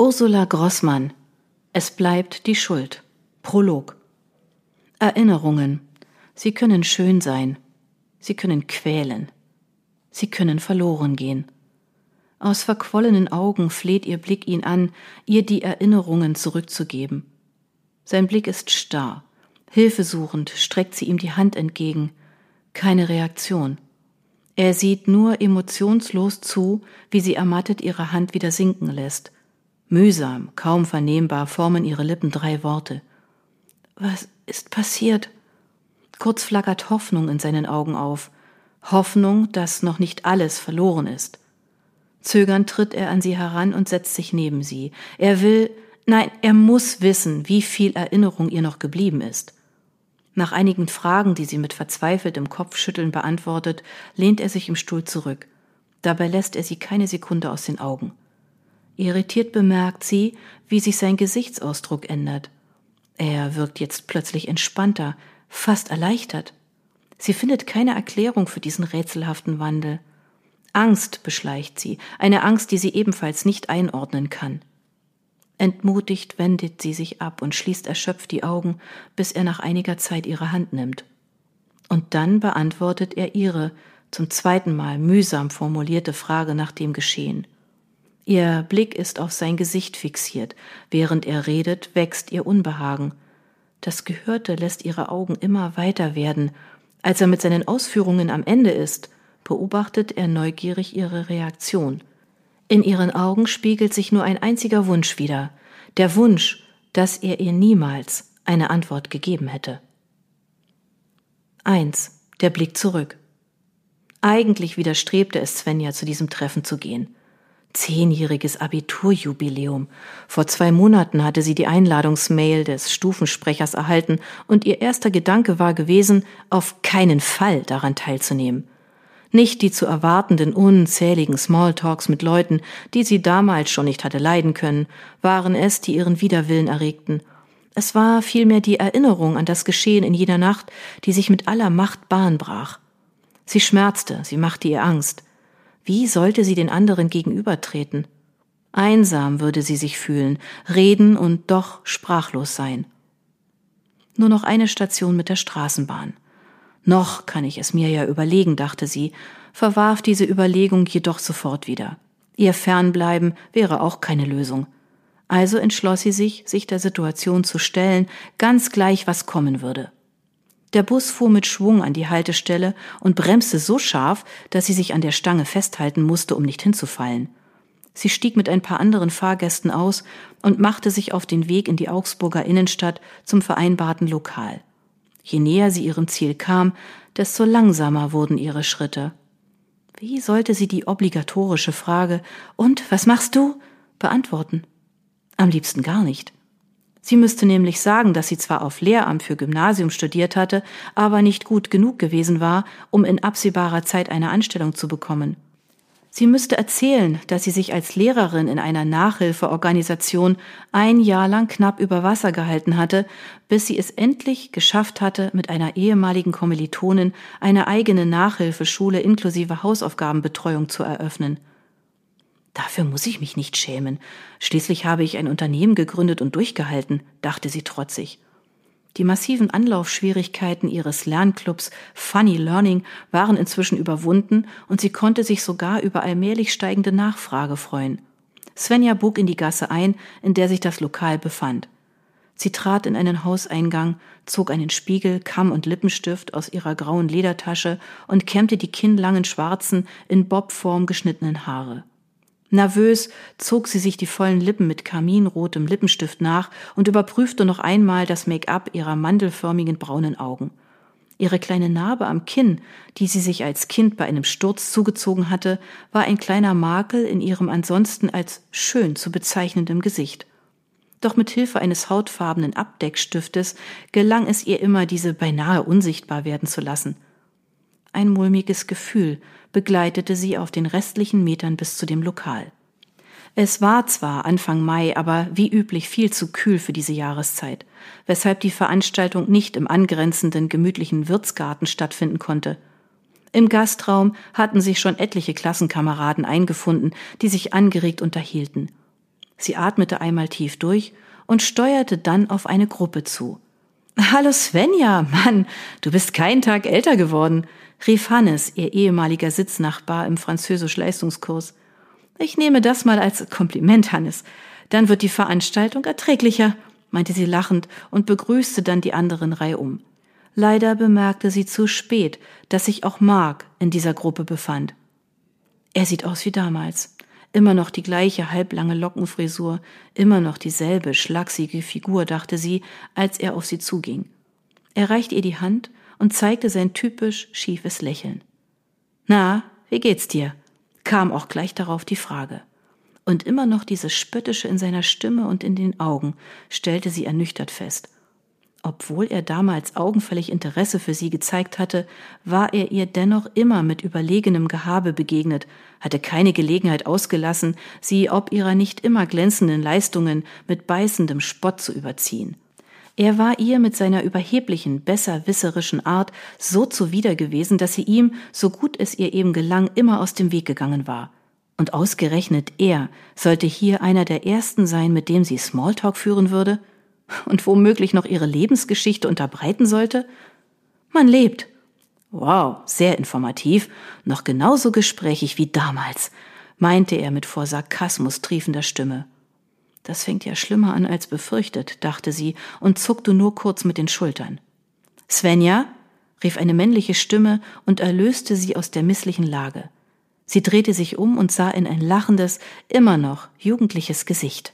Ursula Grossmann Es bleibt die Schuld. Prolog Erinnerungen. Sie können schön sein. Sie können quälen. Sie können verloren gehen. Aus verquollenen Augen fleht ihr Blick ihn an, ihr die Erinnerungen zurückzugeben. Sein Blick ist starr. Hilfesuchend streckt sie ihm die Hand entgegen. Keine Reaktion. Er sieht nur emotionslos zu, wie sie ermattet ihre Hand wieder sinken lässt. Mühsam, kaum vernehmbar formen ihre Lippen drei Worte. Was ist passiert? Kurz flackert Hoffnung in seinen Augen auf. Hoffnung, dass noch nicht alles verloren ist. Zögernd tritt er an sie heran und setzt sich neben sie. Er will, nein, er muss wissen, wie viel Erinnerung ihr noch geblieben ist. Nach einigen Fragen, die sie mit verzweifeltem Kopfschütteln beantwortet, lehnt er sich im Stuhl zurück. Dabei lässt er sie keine Sekunde aus den Augen. Irritiert bemerkt sie, wie sich sein Gesichtsausdruck ändert. Er wirkt jetzt plötzlich entspannter, fast erleichtert. Sie findet keine Erklärung für diesen rätselhaften Wandel. Angst beschleicht sie, eine Angst, die sie ebenfalls nicht einordnen kann. Entmutigt wendet sie sich ab und schließt erschöpft die Augen, bis er nach einiger Zeit ihre Hand nimmt. Und dann beantwortet er ihre, zum zweiten Mal mühsam formulierte Frage nach dem Geschehen. Ihr Blick ist auf sein Gesicht fixiert. Während er redet, wächst ihr Unbehagen. Das Gehörte lässt ihre Augen immer weiter werden. Als er mit seinen Ausführungen am Ende ist, beobachtet er neugierig ihre Reaktion. In ihren Augen spiegelt sich nur ein einziger Wunsch wider. Der Wunsch, dass er ihr niemals eine Antwort gegeben hätte. Eins, der Blick zurück. Eigentlich widerstrebte es Svenja, zu diesem Treffen zu gehen zehnjähriges Abiturjubiläum. Vor zwei Monaten hatte sie die Einladungsmail des Stufensprechers erhalten und ihr erster Gedanke war gewesen, auf keinen Fall daran teilzunehmen. Nicht die zu erwartenden unzähligen Smalltalks mit Leuten, die sie damals schon nicht hatte leiden können, waren es, die ihren Widerwillen erregten. Es war vielmehr die Erinnerung an das Geschehen in jener Nacht, die sich mit aller Macht Bahn brach. Sie schmerzte, sie machte ihr Angst. Wie sollte sie den anderen gegenübertreten? Einsam würde sie sich fühlen, reden und doch sprachlos sein. Nur noch eine Station mit der Straßenbahn. Noch kann ich es mir ja überlegen, dachte sie, verwarf diese Überlegung jedoch sofort wieder. Ihr Fernbleiben wäre auch keine Lösung. Also entschloss sie sich, sich der Situation zu stellen, ganz gleich was kommen würde. Der Bus fuhr mit Schwung an die Haltestelle und bremste so scharf, dass sie sich an der Stange festhalten musste, um nicht hinzufallen. Sie stieg mit ein paar anderen Fahrgästen aus und machte sich auf den Weg in die Augsburger Innenstadt zum vereinbarten Lokal. Je näher sie ihrem Ziel kam, desto langsamer wurden ihre Schritte. Wie sollte sie die obligatorische Frage Und was machst du? beantworten? Am liebsten gar nicht. Sie müsste nämlich sagen, dass sie zwar auf Lehramt für Gymnasium studiert hatte, aber nicht gut genug gewesen war, um in absehbarer Zeit eine Anstellung zu bekommen. Sie müsste erzählen, dass sie sich als Lehrerin in einer Nachhilfeorganisation ein Jahr lang knapp über Wasser gehalten hatte, bis sie es endlich geschafft hatte, mit einer ehemaligen Kommilitonin eine eigene Nachhilfeschule inklusive Hausaufgabenbetreuung zu eröffnen. Dafür muss ich mich nicht schämen. Schließlich habe ich ein Unternehmen gegründet und durchgehalten, dachte sie trotzig. Die massiven Anlaufschwierigkeiten ihres Lernclubs Funny Learning waren inzwischen überwunden und sie konnte sich sogar über allmählich steigende Nachfrage freuen. Svenja bog in die Gasse ein, in der sich das Lokal befand. Sie trat in einen Hauseingang, zog einen Spiegel, Kamm und Lippenstift aus ihrer grauen Ledertasche und kämmte die kinnlangen schwarzen, in Bobform geschnittenen Haare. Nervös zog sie sich die vollen Lippen mit karminrotem Lippenstift nach und überprüfte noch einmal das Make-up ihrer mandelförmigen braunen Augen. Ihre kleine Narbe am Kinn, die sie sich als Kind bei einem Sturz zugezogen hatte, war ein kleiner Makel in ihrem ansonsten als schön zu bezeichnendem Gesicht. Doch mit Hilfe eines hautfarbenen Abdeckstiftes gelang es ihr immer, diese beinahe unsichtbar werden zu lassen – ein mulmiges Gefühl begleitete sie auf den restlichen Metern bis zu dem Lokal. Es war zwar Anfang Mai, aber wie üblich viel zu kühl für diese Jahreszeit, weshalb die Veranstaltung nicht im angrenzenden gemütlichen Wirtsgarten stattfinden konnte. Im Gastraum hatten sich schon etliche Klassenkameraden eingefunden, die sich angeregt unterhielten. Sie atmete einmal tief durch und steuerte dann auf eine Gruppe zu. Hallo Svenja, Mann, du bist keinen Tag älter geworden, rief Hannes, ihr ehemaliger Sitznachbar im Französisch-Leistungskurs. Ich nehme das mal als Kompliment, Hannes. Dann wird die Veranstaltung erträglicher, meinte sie lachend und begrüßte dann die anderen reihum. Leider bemerkte sie zu spät, dass sich auch Mark in dieser Gruppe befand. Er sieht aus wie damals. Immer noch die gleiche halblange Lockenfrisur, immer noch dieselbe schlachsige Figur, dachte sie, als er auf sie zuging. Er reichte ihr die Hand und zeigte sein typisch schiefes Lächeln. Na, wie geht's dir? kam auch gleich darauf die Frage. Und immer noch dieses Spöttische in seiner Stimme und in den Augen, stellte sie ernüchtert fest. Obwohl er damals augenfällig Interesse für sie gezeigt hatte, war er ihr dennoch immer mit überlegenem Gehabe begegnet, hatte keine Gelegenheit ausgelassen, sie ob ihrer nicht immer glänzenden Leistungen mit beißendem Spott zu überziehen. Er war ihr mit seiner überheblichen, besserwisserischen Art so zuwider gewesen, dass sie ihm, so gut es ihr eben gelang, immer aus dem Weg gegangen war. Und ausgerechnet er sollte hier einer der ersten sein, mit dem sie Smalltalk führen würde? Und womöglich noch ihre Lebensgeschichte unterbreiten sollte? Man lebt. Wow, sehr informativ, noch genauso gesprächig wie damals, meinte er mit vor Sarkasmus triefender Stimme. Das fängt ja schlimmer an als befürchtet, dachte sie und zuckte nur kurz mit den Schultern. Svenja? rief eine männliche Stimme und erlöste sie aus der misslichen Lage. Sie drehte sich um und sah in ein lachendes, immer noch jugendliches Gesicht.